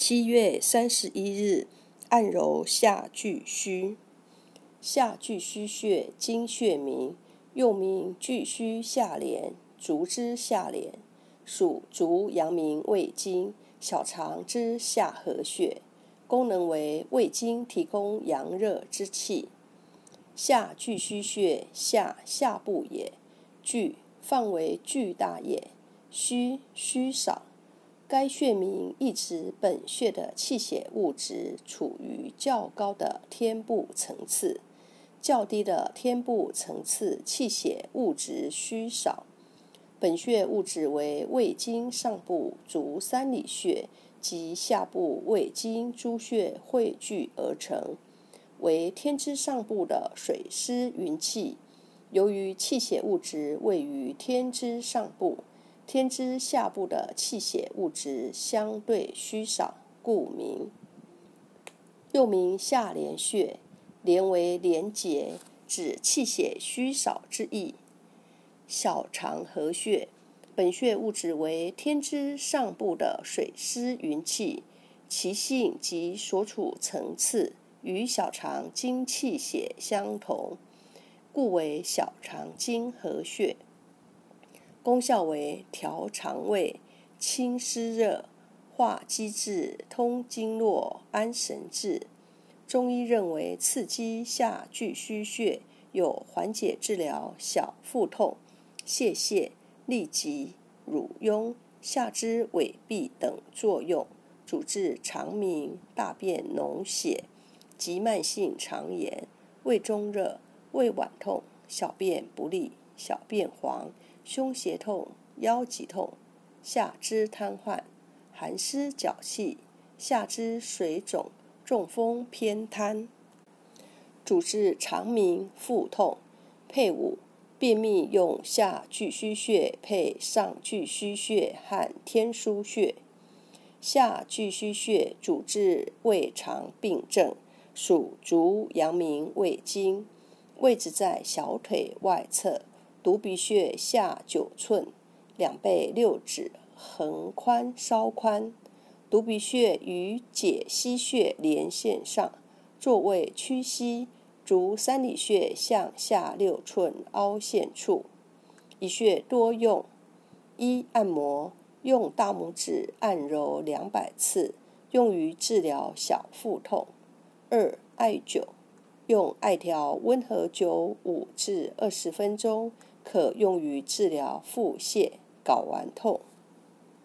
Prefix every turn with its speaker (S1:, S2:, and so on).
S1: 七月三十一日，按揉下巨虚。下巨虚穴，经穴名，又名巨虚下廉、足之下廉，属足阳明胃经、小肠之下合穴，功能为胃经提供阳热之气。下巨虚穴，下下部也，巨范围巨大也，虚虚少。该穴名意指本穴的气血物质处于较高的天部层次，较低的天部层次气血物质虚少。本穴物质为胃经上部足三里穴及下部胃经诸穴汇聚而成，为天之上部的水湿云气。由于气血物质位于天之上部。天之下部的气血物质相对虚少，故名。又名下廉穴，廉为廉洁，指气血虚少之意。小肠合穴，本穴物质为天之上部的水湿云气，其性及所处层次与小肠经气血相同，故为小肠经合穴。功效为调肠胃、清湿热、化积滞、通经络、安神志。中医认为，刺激下巨虚穴有缓解治疗小腹痛、泄泻、痢疾、乳痈、下肢痿痹等作用，主治肠鸣、大便脓血及慢性肠炎、胃中热、胃脘痛、小便不利、小便黄。胸胁痛、腰脊痛、下肢瘫痪、寒湿脚气、下肢水肿、中风偏瘫，主治肠鸣、腹痛。配伍便秘用下巨虚穴配上巨虚穴和天枢穴。下巨虚穴主治胃肠病症，属足阳明胃经，位置在小腿外侧。犊鼻穴下九寸，两背六指，横宽稍宽。犊鼻穴与解溪穴连线上，座位屈膝，足三里穴向下六寸凹陷处。一穴多用：一、按摩，用大拇指按揉两百次，用于治疗小腹痛；二、艾灸，用艾条温和灸五至二十分钟。可用于治疗腹泻、睾丸痛。